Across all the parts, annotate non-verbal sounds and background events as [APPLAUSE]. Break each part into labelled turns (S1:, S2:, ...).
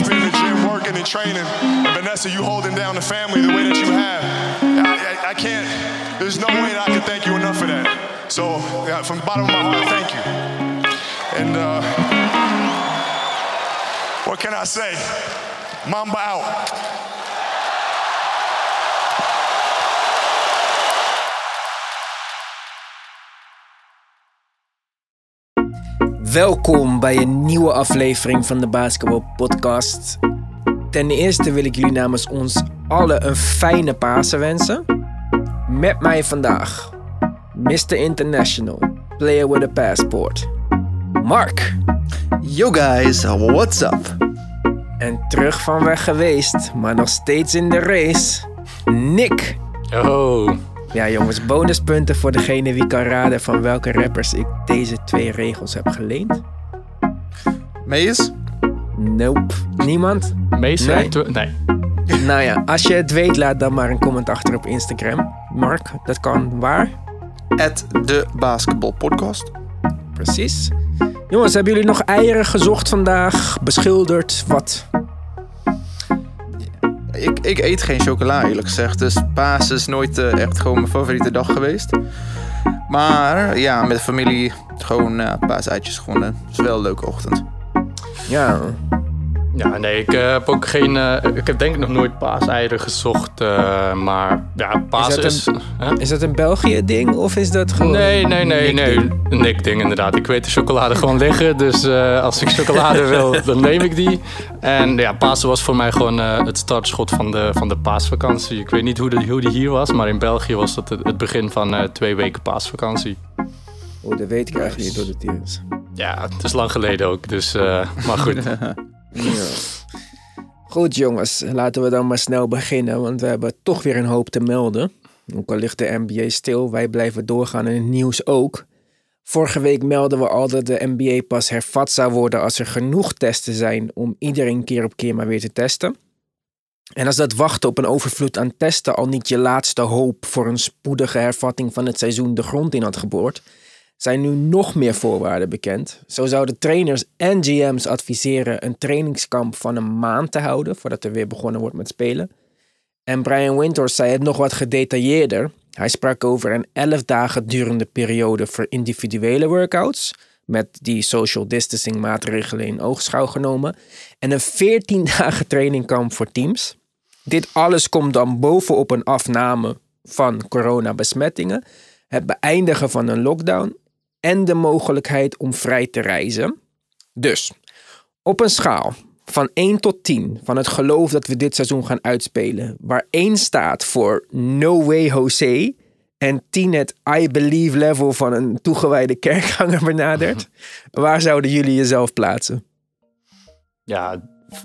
S1: the hours in the gym working and training. And Vanessa, you holding down the family the way that you have. I, I, I can't, there's no way that I can thank you enough for that. So, from the bottom of my heart, thank you. And uh, what can I say? Mamba out.
S2: Welkom bij een nieuwe aflevering van de Basketball Podcast. Ten eerste wil ik jullie namens ons allen een fijne Pasen wensen. Met mij vandaag, Mr. International, player with a passport, Mark.
S3: Yo guys, what's up?
S2: En terug van weg geweest, maar nog steeds in de race, Nick.
S4: Oh,
S2: Ja jongens, bonuspunten voor degene wie kan raden van welke rappers ik deze twee regels heb geleend.
S3: Mees?
S2: Nope. Niemand?
S4: meestal.
S2: Nee.
S4: Nee.
S2: Nou ja, als je het weet, laat dan maar een comment achter op Instagram. Mark, dat kan waar?
S3: At de Basketball Podcast.
S2: Precies. Jongens, hebben jullie nog eieren gezocht vandaag? Beschilderd? Wat?
S3: Ik, ik eet geen chocola eerlijk gezegd, dus paas is nooit eh, echt gewoon mijn favoriete dag geweest. Maar ja, met de familie gewoon uh, paaseitjes gewonnen. Het is wel een leuke ochtend.
S2: Ja,
S4: Ja, nee, ik eh, heb ook geen. eh, ik heb denk ik nog nooit paaseieren gezocht. eh, maar ja, paas
S2: dat
S4: is.
S2: een-
S4: hè?
S2: is dat een België-ding of is dat gewoon...
S4: Nee, nee, nee,
S2: een
S4: nee. Een Nick-ding inderdaad. Ik weet de chocolade gewoon liggen. Dus als ik chocolade [LAUGHS] wil, dan neem ik die. En ja, Pasen was voor mij gewoon het startschot van de, van de paasvakantie. Ik weet niet hoe, de, hoe die hier was, maar in België was dat het, het begin van twee weken paasvakantie.
S2: Oh, dat weet ik eigenlijk niet hoe het hier is.
S4: Ja, het is lang geleden ook. Dus, maar goed. [LAUGHS]
S2: Goed jongens, laten we dan maar snel beginnen, want we hebben toch weer een hoop te melden. Ook al ligt de NBA stil, wij blijven doorgaan in het nieuws ook. Vorige week melden we al dat de NBA pas hervat zou worden als er genoeg testen zijn om iedereen keer op keer maar weer te testen. En als dat wachten op een overvloed aan testen al niet je laatste hoop voor een spoedige hervatting van het seizoen de grond in had geboord, zijn nu nog meer voorwaarden bekend. Zo zouden trainers en GM's adviseren een trainingskamp van een maand te houden voordat er weer begonnen wordt met spelen. En Brian Winters zei het nog wat gedetailleerder. Hij sprak over een 11 dagen durende periode voor individuele workouts, met die social distancing maatregelen in oogschouw genomen, en een 14 [LAUGHS] dagen trainingkamp voor teams. Dit alles komt dan bovenop een afname van coronabesmettingen, het beëindigen van een lockdown en de mogelijkheid om vrij te reizen. Dus, op een schaal van 1 tot 10 van het geloof dat we dit seizoen gaan uitspelen, waar 1 staat voor No Way Jose en 10 het I Believe level van een toegewijde [LAUGHS] kerkganger benadert, [LAUGHS] waar zouden jullie jezelf plaatsen?
S4: Ja,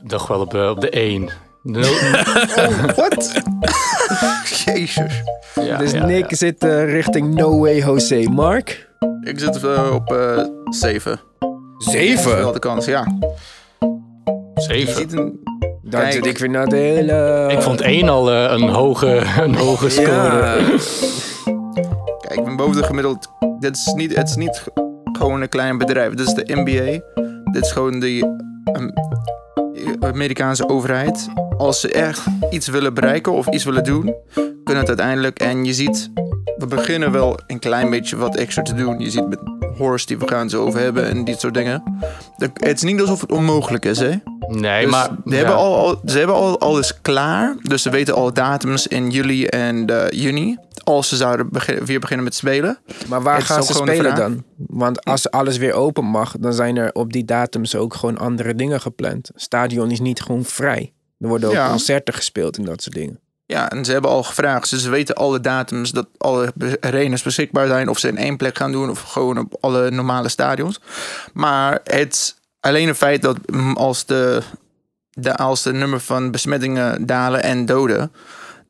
S4: toch wel op, op de 1. [LAUGHS]
S3: Wat? Jezus.
S4: Ja,
S2: dus
S4: ja,
S2: Nick
S4: ja.
S2: zit eh, richting No Way Jose. Mark?
S3: Ik zit eh, op eh 7. Wel de kans, ja. Je
S4: Zeven.
S3: ziet een...
S2: Dan
S3: Kijk.
S2: zit ik weer naar de hele...
S4: Ik vond 1 al eh, een hoge, [LAUGHS] een hoge score.
S2: Ja,
S3: Kijk, ik ben boven de gemiddeld. Dit is niet, het is niet gewoon een klein bedrijf. Dit is de NBA. Dit is gewoon de ehm, Amerikaanse overheid. Als ze echt iets willen bereiken of iets willen doen, kunnen het uiteindelijk. En je ziet, we beginnen wel een klein beetje wat extra te doen. Je ziet met Horst die we gaan het zo over hebben en dit soort dingen. De- Het is niet alsof het onmogelijk is, hè?
S4: Nee,
S3: Dus
S4: maar...
S3: ze
S4: ja.
S3: hebben, al, al- ze hebben al alles klaar. Dus ze weten al datums in juli en eh, juni. Als ze zouden begin- weer beginnen met spelen.
S2: Maar waar
S3: Het
S2: gaan ze spelen dan? Want als alles weer open mag, dan zijn er op die datums ook gewoon andere dingen gepland. Stadion is niet gewoon vrij. Er worden ook
S3: Ja.
S2: concerten gespeeld en dat soort dingen.
S3: Ja, en ze hebben al gevraagd. Dus ze weten alle datums dat alle arenas beschikbaar zijn. Of ze in één plek gaan doen. Of gewoon op alle normale stadions. Maar het alleen het feit dat mm, als de, de, als de nummer van besmettingen dalen en doden.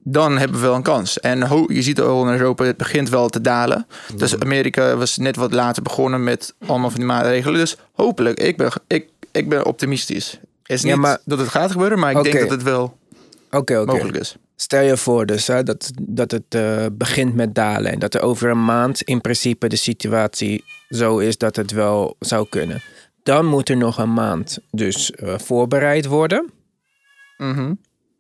S3: Dan hebben we wel een kans. En ho- je ziet al in Europa, het begint wel te dalen. Dus Amerika was net wat later begonnen met allemaal van die maatregelen. Dus hopelijk, ik ben, ik, ik ben optimistisch. Het is
S2: Ja,
S3: niet
S2: maar-
S3: dat het gaat gebeuren, maar ik denk dat het wel mogelijk is.
S2: Stel je voor dus hè, dat, dat het eh, begint met dalen en dat er over een maand in principe de situatie zo is dat het wel zou kunnen. Dan moet er nog een maand dus eh, voorbereid worden.
S3: Mhm.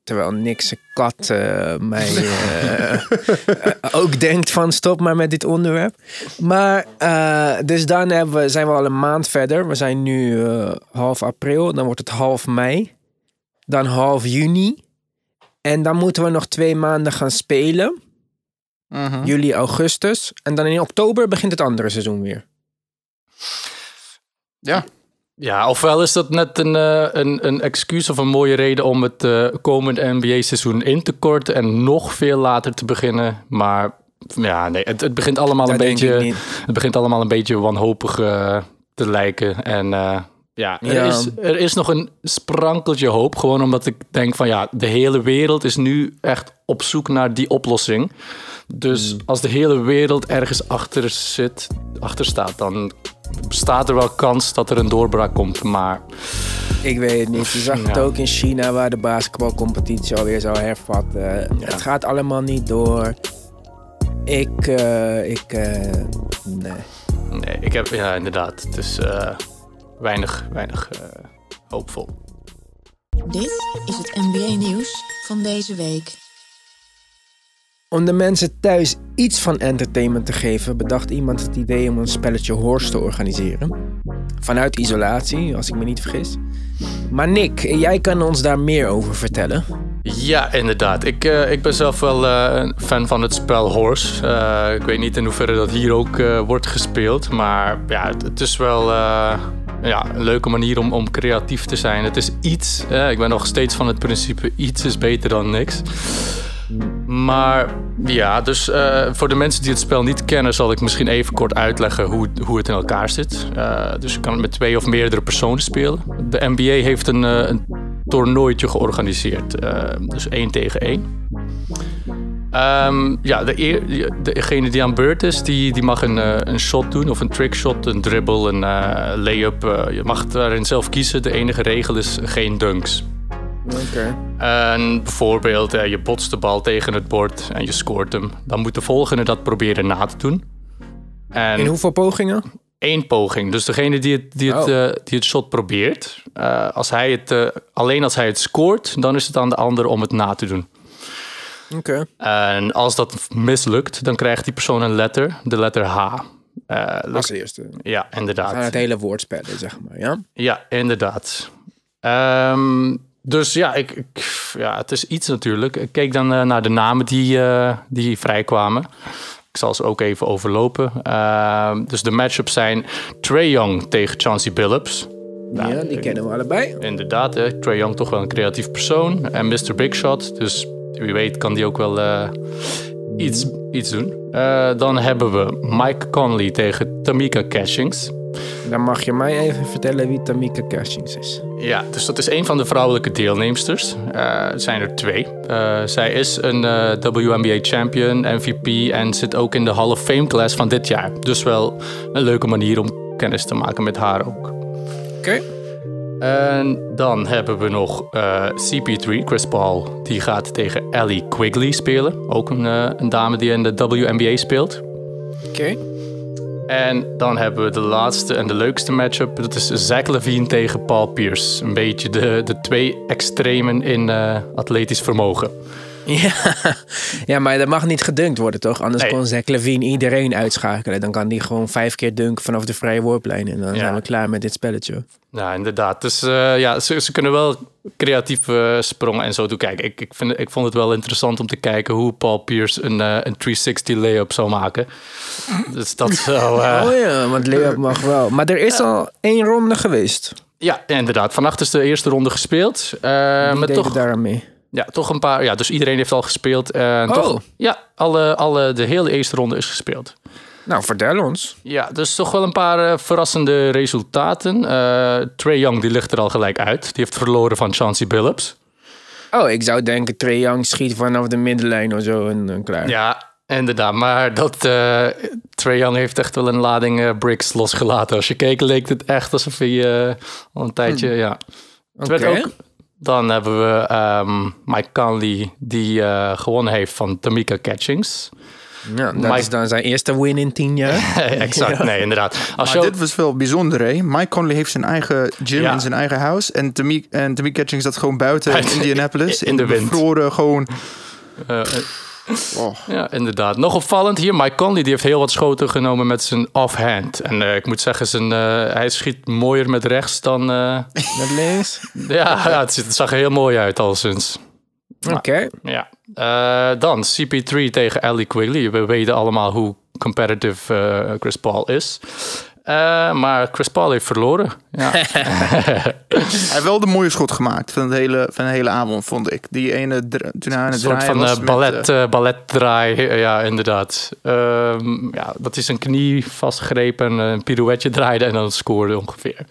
S2: Terwijl niks kat eh, mij [LAUGHS] ook denkt van stop maar met dit onderwerp. Maar dus dan hebben we, zijn we al een maand verder. We zijn nu half april. Dan wordt het half mei. Dan half juni. En dan moeten we nog twee maanden gaan spelen.
S3: Mhm.
S2: Juli, augustus. En dan in oktober begint het andere seizoen weer.
S3: Ja.
S4: Ja, ofwel is dat net een, eh, een, een excuus of een mooie reden om het eh, komende NBA-seizoen in te korten en nog veel later te beginnen. Maar ja, nee, het, het begint allemaal een
S2: Dat
S4: beetje. Het begint allemaal een beetje wanhopig eh, te lijken. En eh, ja, er,
S2: Ja.
S4: Is, er is nog een sprankeltje hoop. Gewoon omdat ik denk van ja, de hele wereld is nu echt op zoek naar die oplossing. Dus
S2: Hmm.
S4: als de hele wereld ergens achter zit, achter staat, dan bestaat er wel kans dat er een doorbraak komt. Maar
S2: Ik weet het niet. Je zag het ook in China waar de basketbalcompetitie alweer zou hervatten. Het gaat allemaal niet door. Ik, eh, ik, eh, nee.
S4: nee, ik heb ja, inderdaad. Het is eh, weinig, weinig eh, hoopvol.
S5: Dit is het NBA-nieuws van deze week.
S2: Om de mensen thuis iets van entertainment te geven, bedacht iemand het idee om een spelletje Horse te organiseren. Vanuit isolatie, als ik me niet vergis. Maar Nick, jij kan ons daar meer over vertellen.
S4: Ja, inderdaad. Ik, eh, ik ben zelf wel eh, een fan van het spel Horse. Eh, ik weet niet in hoeverre dat hier ook eh, wordt gespeeld. Maar ja, het, het is wel eh, ja, een leuke manier om, om creatief te zijn. Het is iets. ik ben nog steeds van het principe iets is beter dan niks. Maar ja, dus eh, voor de mensen die het spel niet kennen, zal ik misschien even kort uitleggen hoe, hoe het in elkaar zit. Eh, dus je kan het met twee of meerdere personen spelen. De NBA heeft een, eh, een toernooitje georganiseerd. dus één tegen één. Ehm, ja, de degene die aan beurt is, die, die mag een, eh, een shot doen. Of een trickshot, een dribble, een eh, layup. Eh, je mag daarin zelf kiezen. De enige regel is geen dunks.
S2: Oké.
S4: En bijvoorbeeld, je botst de bal tegen het bord en je scoort hem. Dan moet de volgende dat proberen na te doen. En
S2: In hoeveel pogingen?
S4: één poging. Dus degene die het, die het,
S2: Oh.
S4: die het shot probeert, als hij het, alleen als hij het scoort, dan is het aan de ander om het na te doen.
S2: Oké.
S4: En als dat mislukt, dan krijgt die persoon een letter, de letter H. Eh,
S2: Als eerste.
S4: ja, inderdaad.
S2: Aan het hele woord spellen, zeg maar, ja?
S4: Ja, inderdaad. Ehm, dus ja, ik, ik- ja, het is iets natuurlijk. Ik keek dan eh, naar de namen die, eh, die vrijkwamen. Ik zal ze ook even overlopen. Ehm, dus de matchups zijn Trey Young tegen Chauncey Billups.
S2: Ja, die kennen we allebei.
S4: Inderdaad, hè, Trey Young toch wel een creatief persoon. En Mr. Big Shot, dus wie weet kan die ook wel eh, iets, iets doen. Eh, dan hebben we Mike Conley tegen Tamika Cashings.
S2: Dan mag je mij even vertellen wie Tamika Cashings is.
S4: Ja, dus dat is een van de vrouwelijke deelnemsters. Het zijn er twee. Zij is een WNBA champion, MVP en zit ook in de Hall of Fame class van dit jaar. Dus wel een leuke manier om kennis te maken met haar ook.
S2: Oké.
S4: En dan hebben we nog eh, CP3, Chris Paul. Die gaat tegen Ellie Quigley spelen. Ook een, eh, een dame die in de WNBA speelt.
S2: Oké.
S4: En dan hebben we de laatste en de leukste matchup. Dat is Zach Levine tegen Paul Pierce. Een beetje de, de twee extremen in eh, atletisch vermogen. [LAUGHS]
S2: Ja. ja, maar dat mag niet gedunkt worden, toch? Anders
S4: Nee.
S2: kon Zach Levine iedereen uitschakelen. Dan kan die gewoon vijf keer dunken vanaf de vrije worplijn. En dan
S4: Ja.
S2: zijn we klaar met dit spelletje.
S4: Ja, inderdaad. Dus eh, ja, ze, ze kunnen wel creatief eh, sprongen en zo doen. Kijk, ik, ik, vind, ik vond het wel interessant om te kijken hoe Paul Pierce een, eh, een 360 layup zou maken. Dus dat zou... [LAUGHS]
S2: Oh ja, want layup mag wel. Maar er is al één ronde geweest.
S4: Ja, inderdaad. Vannacht is de eerste ronde gespeeld.
S2: Deed
S4: toch,
S2: het daar aan mee?
S4: Ja, toch een paar... Ja, dus iedereen heeft al gespeeld. En
S2: Oh.
S4: toch, ja, alle, alle, de hele eerste ronde is gespeeld.
S2: Nou, vertel ons.
S4: Ja, dus toch wel een paar eh, verrassende resultaten. Eh Trey Young die ligt er al gelijk uit. Die heeft verloren van Chauncey Billups.
S2: Oh, ik zou denken Trae Young schiet vanaf de middenlijn of zo en dan klaar.
S4: Ja, inderdaad. Maar dat eh Trey Young heeft echt wel een lading eh, bricks losgelaten. Als je keek leek het echt alsof hij eh, al een tijdje... Ja. Het werd
S2: Oké.
S4: ook Dan hebben we ehm, Mike Conley, die eh, gewonnen heeft van Tamika Catchings.
S2: Ja, dat
S4: Mike-
S2: is dan zijn eerste win in tien jaar. [LAUGHS]
S4: exact, nee, inderdaad. Als
S3: Maar
S4: je,
S3: dit was wel bijzonder, hè? Mike Conley heeft zijn eigen gym
S4: Ja.
S3: in zijn eigen huis. En Tamik en Tamik Catching zat gewoon buiten in Indianapolis. [LAUGHS]
S4: in de wind.
S3: bevroren gewoon...
S4: eh, eh,
S3: Oh.
S4: Ja, inderdaad. Nog opvallend hier, Mike Conley die heeft heel wat schoten genomen met zijn offhand. En eh, ik moet zeggen, zijn, eh, hij schiet mooier met rechts dan... eh, [LAUGHS]
S2: Met links.
S4: ja, ja het, zag er heel mooi uit, al sinds.
S2: Oké.
S4: Ja. Dan CP3 tegen Ali Quigley. We weten allemaal hoe competitive Chris Paul is. Eh, maar Chris Paul heeft verloren. Ja. [LAUGHS]
S3: Hij heeft wel de mooie schot gemaakt van, het hele, van de hele avond, vond ik. Die ene toen hij aan
S4: Een
S3: het
S4: soort
S3: draaien
S4: van
S3: was
S4: eh,
S3: met,
S4: ballet,
S3: eh,
S4: eh, balletdraai. Ja, inderdaad. Ehm, ja, dat is een knie vastgrepen, en een pirouetje draaide en dan scoorde ongeveer.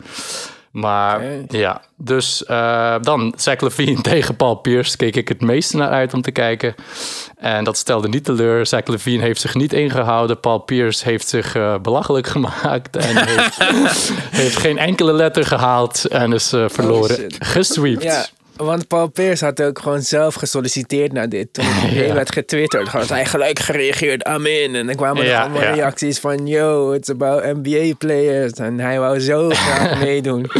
S4: Maar ja, dus eh, dan Zach Levine [LAUGHS] tegen Paul Pierce keek ik het meeste naar uit om te kijken. En dat stelde niet teleur. Zach Levine heeft zich niet ingehouden. Paul Pierce heeft zich eh, belachelijk [LAUGHS] gemaakt en heeft, [LAUGHS] heeft geen enkele letter gehaald en is eh, verloren. Gesweept.
S2: Ja, want Paul Pierce had ook gewoon zelf gesolliciteerd naar dit. Toen [LAUGHS]
S4: Ja.
S2: werd getwitterd, had hij gelijk gereageerd, amen. En dan kwamen er
S4: Ja,
S2: allemaal
S4: ja.
S2: reacties van, yo, it's about NBA players. En hij wou zo graag [LAUGHS] meedoen.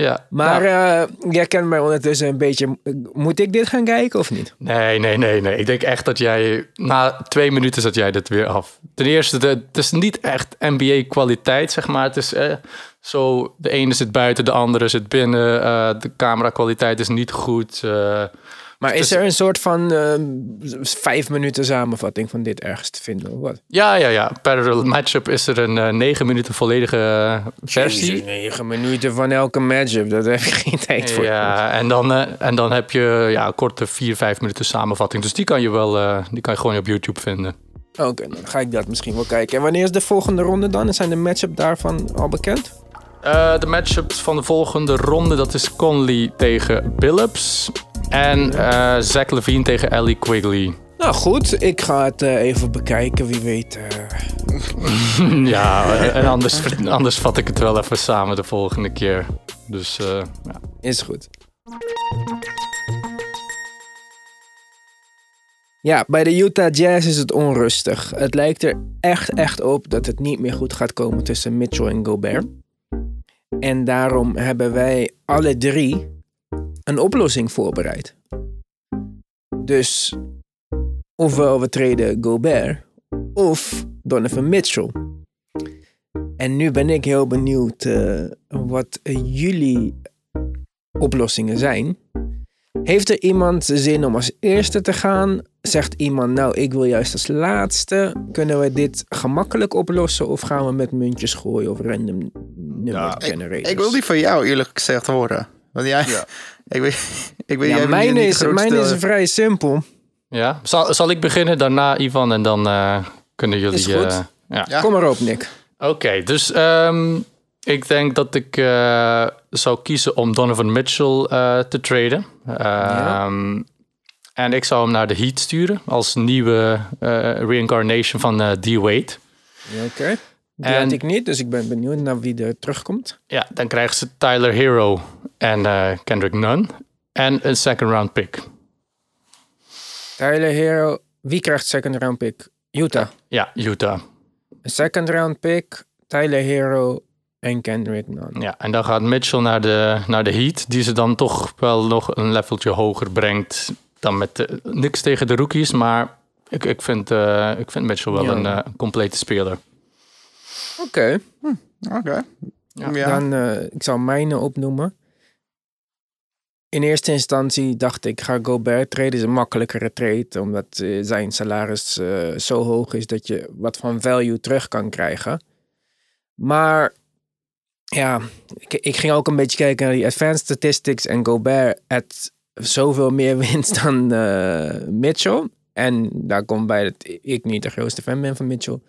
S4: Ja.
S2: Maar
S4: Nou,
S2: eh, jij kent mij ondertussen een beetje. Moet ik dit gaan kijken of niet?
S4: Nee, nee, nee, nee. Ik denk echt dat jij... Na twee minuten zat jij dit weer af. Ten eerste, de, het is niet echt NBA-kwaliteit, zeg maar. Het is eh, zo... De ene zit buiten, de andere zit binnen. eh, de camera-kwaliteit is niet goed. eh.
S2: Maar is
S4: Dus-
S2: er een soort van eh, vijf minuten samenvatting van dit ergens te vinden? Of wat?
S4: ja, ja, ja. Per matchup is er een eh, negen minuten volledige eh, versie.
S2: Jezus, negen minuten van elke matchup, daar heb ik [LAUGHS] geen tijd voor.
S4: Ja, en dan, eh, en dan heb je ja, een korte vier, vijf minuten samenvatting. Dus die kan je wel... die kan je gewoon op YouTube vinden.
S2: Oké, dan ga ik dat misschien wel kijken. En wanneer is de volgende ronde dan? Zijn de matchup daarvan al bekend?
S4: De matchups van de volgende ronde, dat is Conley tegen Billups. En eh Zach Levine tegen Ellie Quigley.
S2: Nou goed, ik ga het eh, even bekijken. Wie weet. eh, [LAUGHS]
S4: ja, en anders, anders vat ik het wel even samen de volgende keer. Dus ja.
S2: is goed. Ja, bij de Utah Jazz is het onrustig. Het lijkt er echt, echt op dat het niet meer goed gaat komen tussen Mitchell en Gobert. En daarom hebben wij alle drie een oplossing voorbereid. Dus ofwel we treden Gobert of Donovan Mitchell. En nu ben ik heel benieuwd eh, wat jullie oplossingen zijn. Heeft er iemand zin om als eerste te gaan? Zegt iemand, nou, ik wil juist als laatste. Kunnen we dit gemakkelijk oplossen? Of gaan we met muntjes gooien of random nummer generators?
S3: Ik wil die van jou eerlijk gezegd horen. Want jij... [LAUGHS] ik weet, ik weet
S2: Ja, mijn is,
S3: grootste-
S2: mijn is vrij simpel.
S4: ja. Zal, zal ik beginnen, daarna Ivan en dan eh, kunnen jullie...
S2: Is goed.
S4: eh, ja.
S3: Ja.
S2: Kom maar op, Nick.
S4: Oké, dus ehm, ik denk dat ik eh, zou kiezen om Donovan Mitchell eh, te traden. Ehm, En ik zou hem naar de Heat sturen als nieuwe eh, reincarnation van eh D-Wade.
S2: Oké. Die
S4: En-
S2: had ik niet, dus ik ben benieuwd naar wie er terugkomt.
S4: Ja, dan krijgen ze Tyler Hero en eh, Kendrick Nunn. En een second round pick.
S2: Tyler Hero. Wie krijgt second round pick? Utah.
S4: Ja, Utah.
S2: Een second round pick. Tyler Hero en Kendrick Nunn.
S4: Ja, en dan gaat Mitchell naar de, naar de Heat, die ze dan toch wel nog een leveltje hoger brengt dan met de, niks tegen de rookies, maar ik, ik, vind, eh, ik vind Mitchell wel
S2: Ja.
S4: een eh, complete speler.
S2: Oké.
S3: Oké.
S4: Ja.
S3: Ja.
S2: Dan, eh, ik zal mijne opnoemen. In eerste instantie dacht ik, ga Gobert treden. is een makkelijkere trade, omdat eh, zijn salaris eh, zo hoog is dat je wat van value terug kan krijgen. Maar ja, ik, ik ging ook een beetje kijken naar die advanced statistics en Gobert had zoveel meer [LAUGHS] winst dan Mitchell. En daar komt bij dat ik niet de grootste fan ben van Mitchell.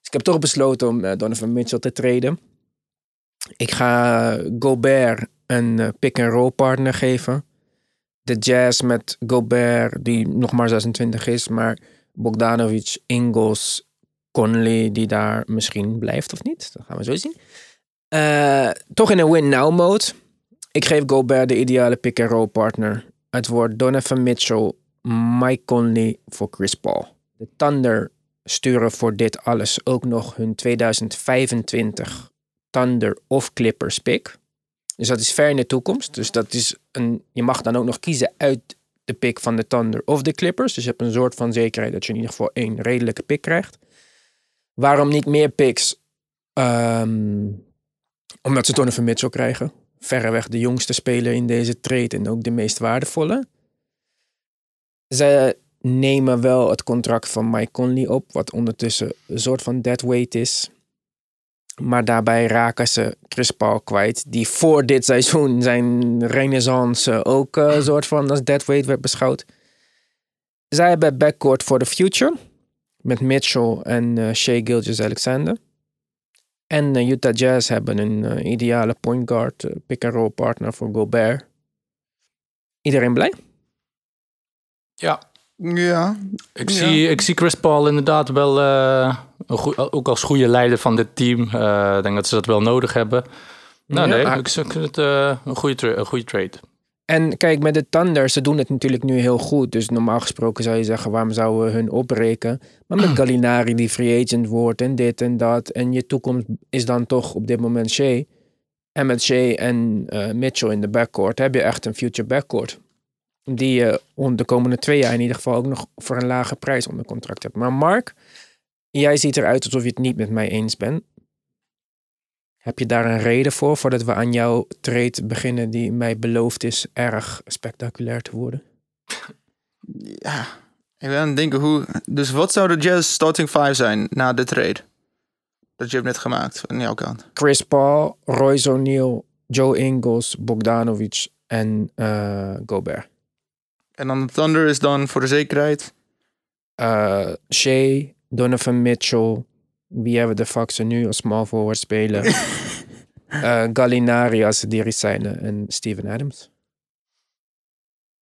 S2: Dus ik heb toch besloten om eh, Donovan Mitchell te treden. Ik ga Gobert een eh, pick-and-roll partner geven. De Jazz met Gobert, die nog maar 26 is, maar Bogdanovic, Ingles, Conley, die daar misschien blijft of niet. Dat gaan we zo zien. Eh, toch in een win-now mode. Ik geef Gobert de ideale pick-and-roll partner. Het wordt Donovan Mitchell, Mike Conley voor Chris Paul. De Thunder sturen voor dit alles ook nog hun 2025 Thunder of Clippers pick. Dus dat is ver in de toekomst. Dus dat is een, je mag dan ook nog kiezen uit de pick van de Thunder of de Clippers. Dus je hebt een soort van zekerheid dat je in ieder geval één redelijke pick krijgt. Waarom niet meer picks? Ehm, omdat ze Donovan Mitchell krijgen. Verreweg de jongste speler in deze trade en ook de meest waardevolle. Ze nemen wel het contract van Mike Conley op, wat ondertussen een soort van deadweight is. Maar daarbij raken ze Chris Paul kwijt, die voor dit seizoen zijn renaissance ook eh, een soort van als deadweight werd beschouwd. Zij hebben backcourt for the future met Mitchell en eh Shea Gilgeous-Alexander. En eh, Utah Jazz hebben een ideale point guard, pick-and-roll partner voor Gobert. Iedereen blij?
S4: Ja,
S3: Ja,
S4: ik,
S3: Ja.
S4: zie, ik zie Chris Paul inderdaad wel eh, een goe- ook als goede leider van dit team. Eh, Ik denk dat ze dat wel nodig hebben. Nou
S2: Ja.
S4: nee, ik vind het eh, een, goede tra- een goede trade.
S2: En kijk, met de Thunder, ze doen het natuurlijk nu heel goed. Dus normaal gesproken zou je zeggen, waarom zouden we hun opbreken? Maar met [CLEARS THROAT] Gallinari die free agent wordt en dit en dat. En je toekomst is dan toch op dit moment Shea. En met Shea en eh, Mitchell in de backcourt heb je echt een future backcourt. Die je de komende twee jaar in ieder geval ook nog voor een lage prijs onder contract hebt. Maar Mark, jij ziet eruit alsof je het niet met mij eens bent. Heb je daar een reden voor, voordat we aan jouw trade beginnen die mij beloofd is erg spectaculair te worden? [LAUGHS]
S3: ja. Ik ben aan het denken hoe... Dus wat zou de Jazz starting five zijn na de trade? Dat je hebt net gemaakt aan jouw kant.
S2: Chris Paul, Royce O'Neal, Joe Ingles, Bogdanovic en eh, Gobert.
S3: En dan de Thunder is dan voor de zekerheid...
S2: Eh Shea, Donovan Mitchell, wie hebben de fuck ze nu als small forward spelen? [LAUGHS] Eh Gallinari als die zijn en Steven Adams.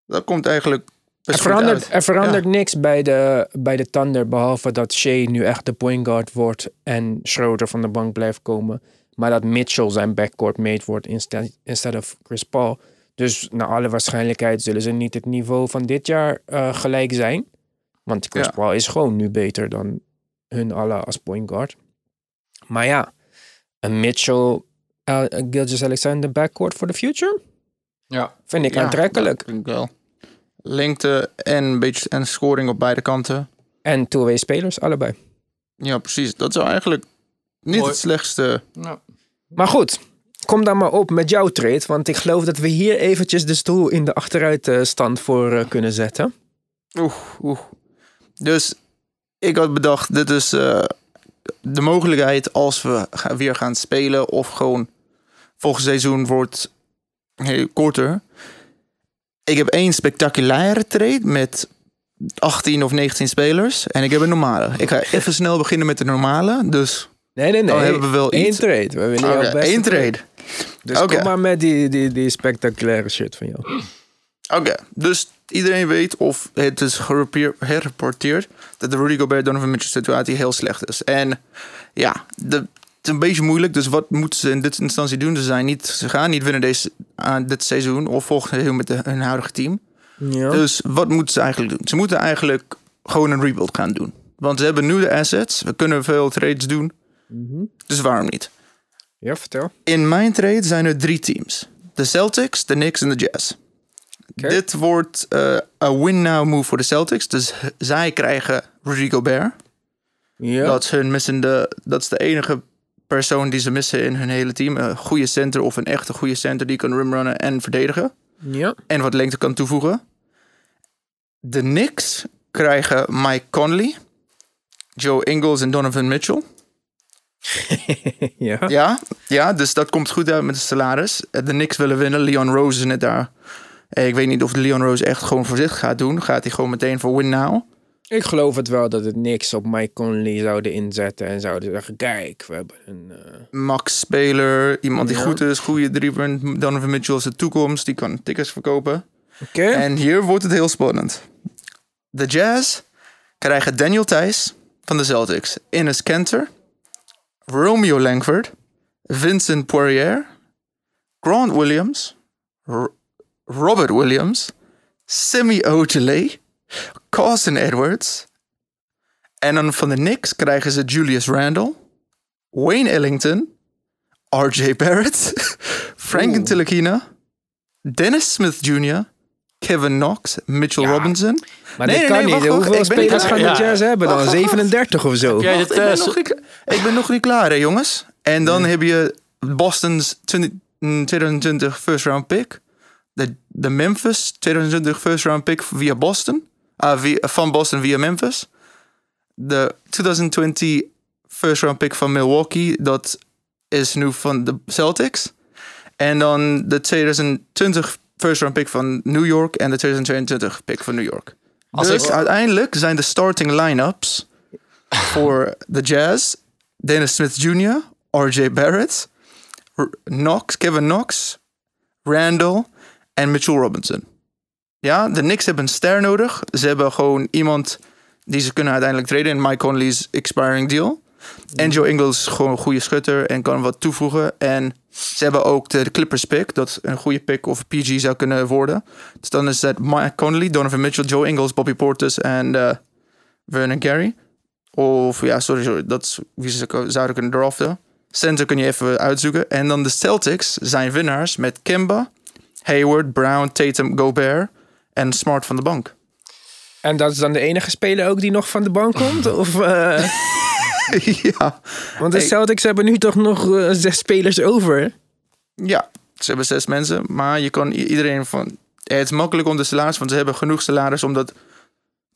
S3: Dat komt eigenlijk
S2: Er verandert, er verandert niks bij de, bij de Thunder, behalve dat Shea nu echt de point guard wordt en Schroeder van de bank blijft komen. Maar dat Mitchell zijn backcourt mate wordt instead, instead of Chris Paul. Dus naar alle waarschijnlijkheid zullen ze niet het niveau van dit jaar eh, gelijk zijn. Want Chris
S3: Ja.
S2: Paul is gewoon nu beter dan hun allen als point guard. Maar ja, een Mitchell, uh, Gilgis Alexander backcourt for the future?
S4: Ja.
S2: Vind ik
S3: Ja,
S2: aantrekkelijk.
S3: vind ik wel. Lengte en een beetje en scoring op beide kanten.
S2: En two-way spelers, allebei.
S3: Ja, precies. Dat zou eigenlijk niet
S4: Mooi.
S3: het slechtste...
S4: Nou,
S2: Maar goed, kom dan maar op met jouw trade. Want ik geloof dat we hier eventjes de stoel in de achteruitstand voor eh, kunnen zetten.
S3: Oeh, oeh. Dus ik had bedacht, dit is eh, de mogelijkheid als we weer gaan spelen of gewoon volgend seizoen wordt heel korter. Ik heb één spectaculaire trade met 18 of 19 spelers en ik heb een normale. Ik ga even snel beginnen met de normale, dus
S2: Nee, nee, nee.
S3: Dan hebben we wel
S2: Eén
S3: iets.
S2: trade. We willen beste
S3: één trade.
S2: Dus kom maar met die, die, die spectaculaire shit van jou.
S3: Oké, dus iedereen weet of het is herreporteerd dat de Rudy Gobert Donovan Mitchell situatie heel slecht is. En ja, de, het is een beetje moeilijk. Dus wat moeten ze in dit instantie doen? Ze, zijn niet, ze gaan niet winnen deze, aan dit seizoen of volgend seizoen met de, hun huidige team.
S2: Ja.
S3: Dus wat moeten ze eigenlijk doen? Ze moeten eigenlijk gewoon een rebuild gaan doen. Want ze hebben nu de assets. We kunnen veel trades doen.
S2: Mhm.
S3: Dus waarom niet?
S2: Ja, vertel.
S3: In mijn trade zijn er drie teams. De Celtics, de Knicks en de Jazz. Dit wordt eh, een win-now move voor de Celtics. Dus zij krijgen Rudy Gobert.
S2: Ja.
S3: Dat, is hun missende, dat is de enige persoon die ze missen in hun hele team. Een goede center of een echte goede center die kan rimrunnen en verdedigen.
S2: ja.
S3: En wat lengte kan toevoegen. De Knicks krijgen Mike Conley, Joe Ingles en Donovan Mitchell. [LAUGHS]
S2: ja.
S3: Ja, ja, dus dat komt goed uit met de salaris. Eh, De Knicks willen winnen. Leon Rose is net daar. Eh, Ik weet niet of Leon Rose echt gewoon voor zich gaat doen. Gaat hij gewoon meteen voor win now?
S2: Ik geloof het wel dat het niks op Mike Conley zouden inzetten en zouden zeggen: kijk, we hebben een. eh,
S3: Max-speler, iemand die
S2: Ja.
S3: goed is, goede driepunt. Donovan Mitchell is de toekomst, die kan tickets verkopen.
S2: Oké.
S3: En hier wordt het heel spannend. De Jazz krijgen Daniel Thijs van de Celtics, Ines Kanter, Romeo Langford, Vincent Poirier, Grant Williams, R- Robert Williams, Sammy Ojeley, Carson Edwards. En dan van de Knicks krijgen ze Julius Randle, Wayne Ellington, RJ Barrett, [LAUGHS] Frank Ntilikina, Dennis Smith Jr., Kevin Knox, Mitchell Robinson.
S2: Maar
S3: Nee,
S2: dit
S3: nee,
S2: kan
S3: nee,
S2: niet.
S3: wacht,
S2: Hoeveel
S3: ik ben niet
S2: spelers gaan de
S4: Ja.
S2: Jazz hebben dan?
S3: Wacht, wacht, wacht.
S2: 37 of zo?
S4: jij
S3: Wacht,
S4: dit,
S3: ik, ben
S4: eh,
S3: nog niet, ik ben nog niet klaar, hè, jongens. En dan heb je Boston's 20 mm, 2020 first round pick. De, de Memphis 2020 first round pick via Boston. Ah, via, van Boston via Memphis. De 2020 first round pick van Milwaukee. Dat is nu van de Celtics. En dan de 2020 first round pick van New York. En de 2022 pick van New York.
S4: Als
S3: dus
S4: ik-
S3: uiteindelijk zijn de starting line-ups [LAUGHS] voor de Jazz Dennis Smith Jr., RJ Barrett, R- Knox, Kevin Knox, Randall en Mitchell Robinson. Ja, de Knicks hebben een ster nodig. Ze hebben gewoon iemand die ze kunnen uiteindelijk treden in Mike Conley's expiring deal. En Joe Ingles is gewoon een goede schutter en kan wat toevoegen. En ze hebben ook de Clippers pick, dat een goede pick of PG zou kunnen worden. Dus dan is dat Mike Conley, Donovan Mitchell, Joe Ingles, Bobby Portis en eh, Vernon Gary. Of ja, sorry, sorry, dat is wie ze zouden kunnen draften. Center kun je even uitzoeken. En dan de Celtics zijn winnaars met Kemba, Hayward, Brown, Tatum, Gobert en Smart van de bank.
S2: En dat is dan de enige speler ook die nog van de bank komt? [LAUGHS] Of, eh, [LAUGHS]
S3: ja.
S2: want de
S3: Hey.
S2: Celtics hebben nu toch nog eh, zes spelers over.
S3: ja, ze hebben zes mensen, maar je kan iedereen van... Het is makkelijk om de salaris, want ze hebben genoeg salaris om dat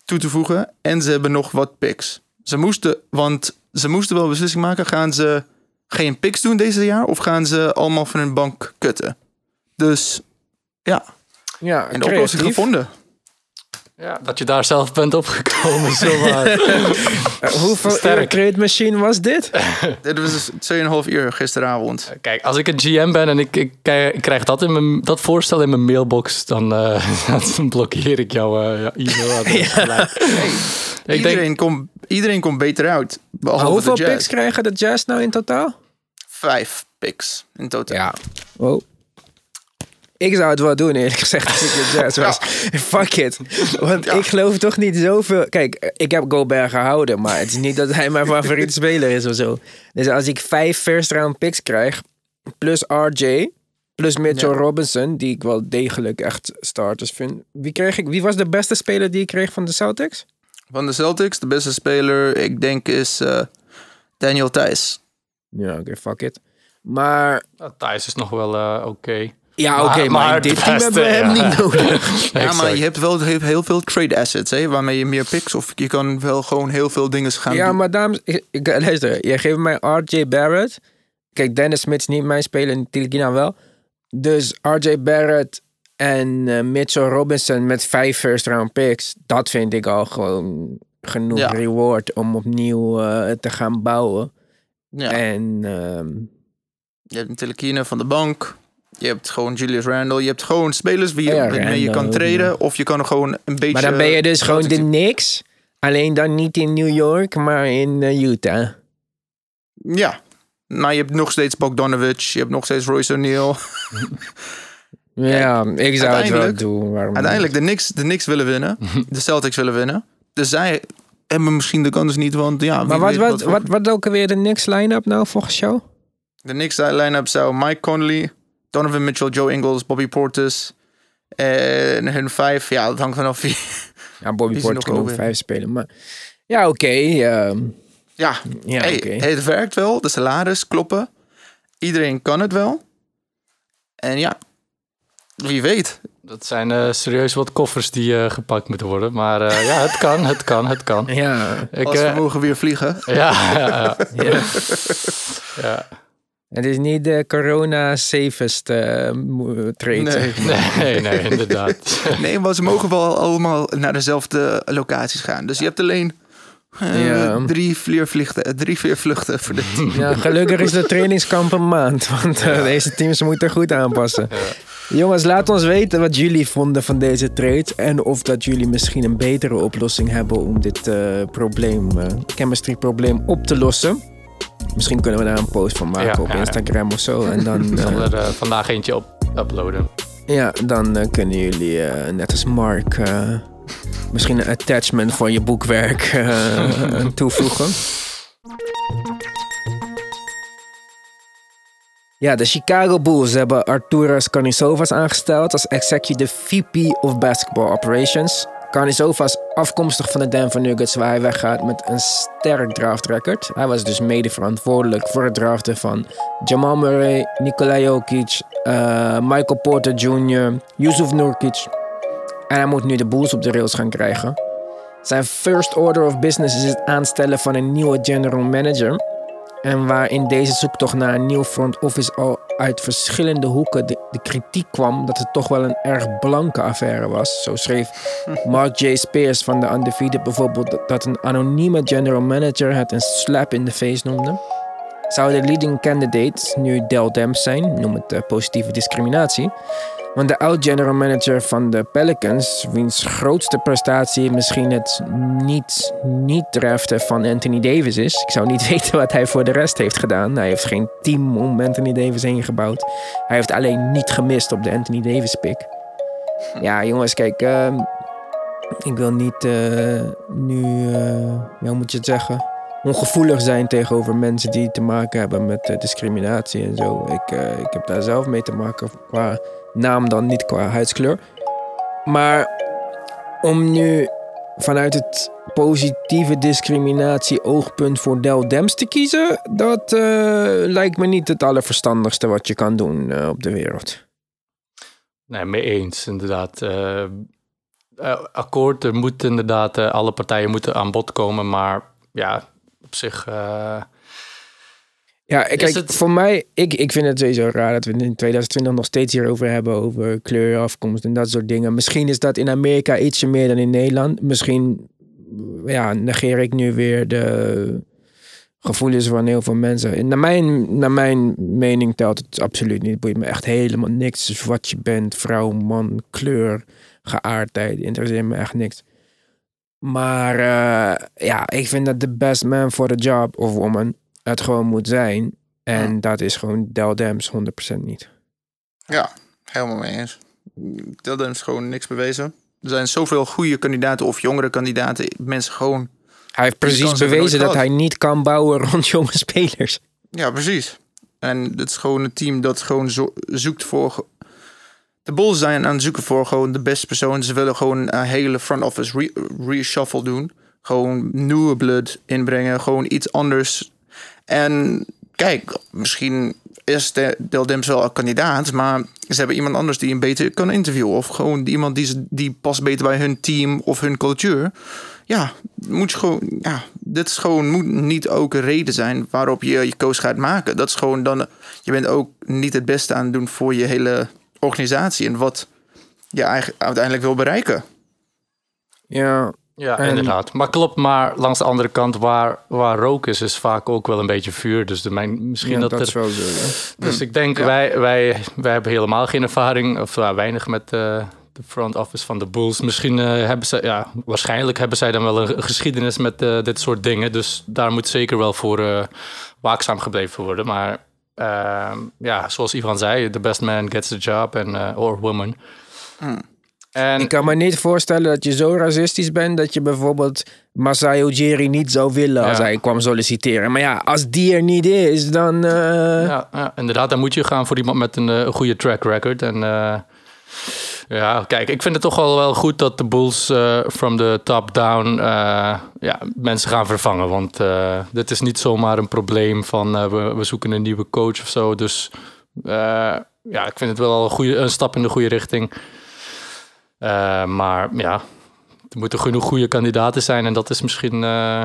S3: toe te voegen. En ze hebben nog wat picks. Ze moesten, want ze moesten wel een beslissing maken. Gaan ze geen picks doen deze jaar of gaan ze allemaal van hun bank kutten? Dus ja,
S2: Ja,
S3: en de oplossing gevonden.
S4: Ja, dat je daar zelf bent opgekomen, zomaar. [LAUGHS]
S2: Eh, hoeveel
S4: Sterk.
S2: machine was dit? [LAUGHS]
S3: Dit was 2,5 uur gisteravond.
S4: Kijk, als ik een GM ben en ik, ik, krijg- ik krijg dat, in mijn, dat voorstel in mijn mailbox, dan, eh, [LAUGHS] dan blokkeer ik jouw eh, ja, e-mailadres gelijk. Ik denk,
S3: iedereen, komt, iedereen komt beter uit. Behalve
S2: hoeveel
S3: de Jazz.
S2: picks krijgen de Jazz nou in totaal?
S3: Vijf picks in totaal.
S2: Ja. Oh. Ik zou het wel doen, eerlijk gezegd, als ik de Jazz [LAUGHS] was. Fuck it. Want ik geloof toch niet zoveel... Kijk, ik heb Gobert gehouden, maar het is niet dat hij mijn favoriete speler is of zo. Dus als ik vijf first round picks krijg, plus RJ, plus Mitchell
S3: Ja.
S2: Robinson, die ik wel degelijk echt starters vind. Wie, kreeg ik, wie was de beste speler die ik kreeg van de Celtics?
S3: Van de Celtics, de beste speler, ik denk, is eh, Daniel Thijs.
S2: Ja, oké, fuck it. Maar...
S4: Nou, Thijs is nog wel eh, oké.
S2: Ja, oké, maar,
S4: de
S2: dit team
S4: beste,
S2: hebben we hem
S4: ja.
S2: niet nodig. [LAUGHS]
S3: Ja, maar je hebt wel heel, heel veel trade assets, hè, waarmee je meer picks of je kan wel gewoon heel veel dingen gaan
S2: Ja,
S3: doen.
S2: maar dames, ik, ik, luister, jij geeft mij RJ Barrett. Kijk, Dennis Smith is niet mijn speler, nou wel. Dus RJ Barrett en eh, Mitchell Robinson met vijf first round picks. Dat vind ik al gewoon genoeg
S3: Ja.
S2: reward om opnieuw eh, te gaan bouwen.
S3: Ja.
S2: En ehm,
S3: Je hebt een Telekine van de bank. Je hebt gewoon Julius Randle. Je hebt gewoon spelers wie je,
S2: Ja,
S3: waarmee je kan traden. Of je kan er gewoon een beetje...
S2: maar dan ben je dus gewoon de Knicks. Alleen dan niet in New York, maar in eh, Utah.
S3: Ja. Maar je hebt nog steeds Bogdanovic. Je hebt nog steeds Royce O'Neal. [LAUGHS]
S2: Ja, ik zou het wel doen. Waarom
S3: Uiteindelijk, de Knicks, de Knicks willen winnen. [LAUGHS] De Celtics willen winnen. Dus zij hebben misschien de kans niet, want ja...
S2: Maar wat, wat, wat, wat ook weer de Knicks line-up nou volgens jou?
S3: De Knicks line-up zou Mike Conley, Donovan Mitchell, Joe Ingles, Bobby Portis. En hun vijf, ja, dat hangt vanaf wie.
S2: Ja, Bobby
S3: is
S2: Portis kan ook vijf spelen. Maar ja, oké. ehm,
S3: Ja,
S2: ja,
S3: hey,
S2: oké.
S3: het werkt wel. De salaris kloppen. Iedereen kan het wel. En ja, wie weet.
S4: Dat zijn eh, serieus wat koffers die eh, gepakt moeten worden. Maar eh, ja, het kan, het kan, het kan.
S2: Ja,
S4: Ik,
S3: Als we mogen weer vliegen.
S4: ja, ja, ja,
S2: ja.
S4: ja.
S2: Het is niet de corona safest eh, trade.
S3: Nee.
S4: Nee, nee, inderdaad. [LAUGHS]
S3: nee, maar ze mogen wel allemaal naar dezelfde locaties gaan. Dus je hebt alleen eh,
S2: Ja.
S3: drie, vliegvluchten, drie voor dit.
S2: Ja, gelukkig is de trainingskamp een maand. Want eh, deze teams moeten goed aanpassen. Jongens, laat ons weten wat jullie vonden van deze trade. En of dat jullie misschien een betere oplossing hebben om dit eh, probleem, eh, chemistry probleem op te lossen. Misschien kunnen we daar een post van maken
S4: Ja,
S2: op
S4: ja, ja.
S2: Instagram of zo. En dan,
S4: zal [LAUGHS]
S2: eh,
S4: er eh, vandaag eentje op uploaden.
S2: Ja, dan eh, kunnen jullie net als Mark misschien een attachment voor je boekwerk [LAUGHS] toevoegen. Ja, de Chicago Bulls hebben Arturas Carnizovas aangesteld als Executive VP of Basketball Operations. Carnizovas afkomstig van de Denver Nuggets waar hij weggaat met een sterk draft record. Hij was dus mede verantwoordelijk voor het draften van Jamal Murray, Nikola Jokic, eh, Michael Porter Jr., Yusuf Nurkic. En hij moet nu de Bulls op de rails gaan krijgen. Zijn first order of business is het aanstellen van een nieuwe general manager. En waar in deze zoektocht naar een nieuw front office al uit verschillende hoeken de, de kritiek kwam dat het toch wel een erg blanke affaire was. Zo schreef [LAUGHS] Mark J. Spears van de Undefeated bijvoorbeeld dat- een anonieme general manager het een slap in the face noemde. Zou de leading candidate nu Del Demps zijn, noem het positieve discriminatie. Want de oud-general manager van de Pelicans, wiens grootste prestatie misschien het niet, niet draften van Anthony Davis is. Ik zou niet [LAUGHS] weten wat hij voor de rest heeft gedaan. Hij heeft geen team om Anthony Davis heen gebouwd. Hij heeft alleen niet gemist op de Anthony Davis pick. Ja, jongens, kijk. ehm, ik wil niet eh, nu, eh, hoe moet je het zeggen? Ongevoelig zijn tegenover mensen die te maken hebben met eh, discriminatie en zo. Ik, ik heb daar zelf mee te maken qua naam dan, niet qua huidskleur. Maar om nu vanuit het positieve discriminatie oogpunt voor Del Dems te kiezen, dat eh, lijkt me niet het allerverstandigste wat je kan doen eh, op de wereld.
S4: Nee, mee eens, inderdaad. Eh, eh, akkoord, er moet inderdaad, alle partijen moeten aan bod komen, maar ja, op zich.
S2: Ja,
S4: Is
S2: kijk,
S4: het-
S2: voor mij, ik, ik vind het sowieso raar dat we in 2020 nog steeds hierover hebben, over kleur, afkomst en dat soort dingen. Misschien is dat in Amerika ietsje meer dan in Nederland. Misschien ja, negeer ik nu weer de gevoelens van heel veel mensen. Naar mijn, naar mijn mening telt het absoluut niet. Het boeit me echt helemaal niks. Dus wat je bent, vrouw, man, kleur, geaardheid, interesseert me echt niks. Maar eh, ja, ik vind dat de best man for the job of woman het gewoon moet zijn. En dat is gewoon Del Dems 100% niet.
S3: Ja, helemaal mee eens. Dat is gewoon niks bewezen. Er zijn zoveel goede kandidaten of jongere kandidaten. Mensen gewoon...
S2: Hij heeft precies bewezen dat hij niet kan bouwen [LAUGHS] rond jonge spelers.
S3: Ja, precies. En het is gewoon een team dat gewoon zo- zoekt voor... De Bulls zijn aan het zoeken voor gewoon de beste persoon. Ze willen gewoon een hele front office re- reshuffle doen. Gewoon nieuwe blood inbrengen. Gewoon iets anders. En kijk, misschien is de- Del wel een kandidaat, maar ze hebben iemand anders die hem beter kan interviewen. Of gewoon iemand die, die past beter bij hun team of hun cultuur. Ja, moet je gewoon, ja, dit is gewoon, moet niet ook een reden zijn waarop je je koos gaat maken. Dat is gewoon dan, je bent ook niet het beste aan het doen voor je hele organisatie en wat je eigenlijk uiteindelijk wil bereiken.
S2: Ja,
S4: ja,
S2: En-
S4: inderdaad. Maar klopt, maar langs de andere kant, waar, waar rook is, is vaak ook wel een beetje vuur. Dus de, mijn, misschien
S2: ja,
S4: dat, er
S2: wel zo.
S4: Dus ik denk, wij, wij, wij hebben helemaal geen ervaring, of uh, weinig met uh, de front office van de Bulls. Misschien uh, hebben ze, ja, waarschijnlijk hebben zij dan wel een, geschiedenis met uh, dit soort dingen. Dus daar moet zeker wel voor uh, waakzaam gebleven worden. Maar uh, ja, zoals Ivan zei, the best man gets the job, en, or woman.
S3: Hmm.
S4: En,
S2: Ik kan me niet voorstellen dat je zo racistisch bent dat je bijvoorbeeld Masai Ujiri niet zou willen als
S4: Ja.
S2: hij kwam solliciteren. Maar ja, als die er niet is, dan... eh,
S4: ja, ja, inderdaad, dan moet je gaan voor iemand met een, een goede track record. En uh, ja, kijk, ik vind het toch wel, wel goed dat de Bulls uh, from the top down ja, mensen gaan vervangen. Want dit is niet zomaar een probleem van we, we, zoeken een nieuwe coach of zo. Dus ja, ik vind het wel een, goede, een stap in de goede richting. Uh, maar ja, er moeten genoeg goede kandidaten zijn en dat is misschien, uh,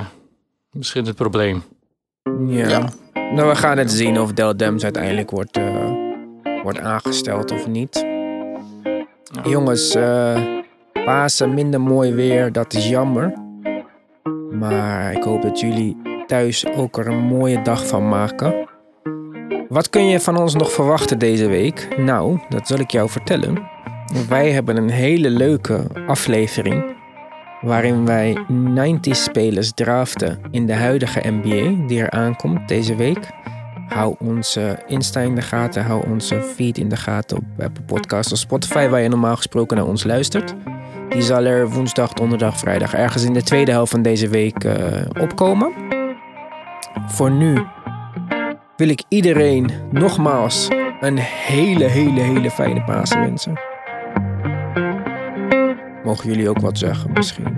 S4: misschien het probleem.
S2: Ja.
S3: Ja.
S2: Nou, we gaan het zien of Del Dems uiteindelijk wordt, uh, wordt aangesteld of niet. Ja. Jongens, uh, Pasen minder mooi weer, dat is jammer. Maar ik hoop dat jullie thuis ook er een mooie dag van maken. Wat kun je van ons nog verwachten deze week? Nou, dat zal ik jou vertellen. Wij hebben een hele leuke aflevering waarin wij 90 spelers draften in de huidige NBA die er aankomt deze week. Hou onze Insta in de gaten. Hou onze feed in de gaten op Apple Podcasts of Spotify, waar je normaal gesproken naar ons luistert. Die zal er woensdag, donderdag, vrijdag ergens in de tweede helft van deze week eh, opkomen. Voor nu wil ik iedereen nogmaals een hele, hele, hele fijne Pasen wensen. Mogen jullie ook wat zeggen misschien?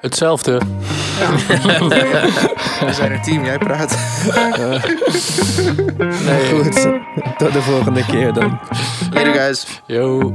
S4: Hetzelfde. [LAUGHS]
S3: We zijn een team, jij praat. [LAUGHS]
S2: Nee, goed. Tot de volgende keer dan.
S3: Later guys.
S4: Yo.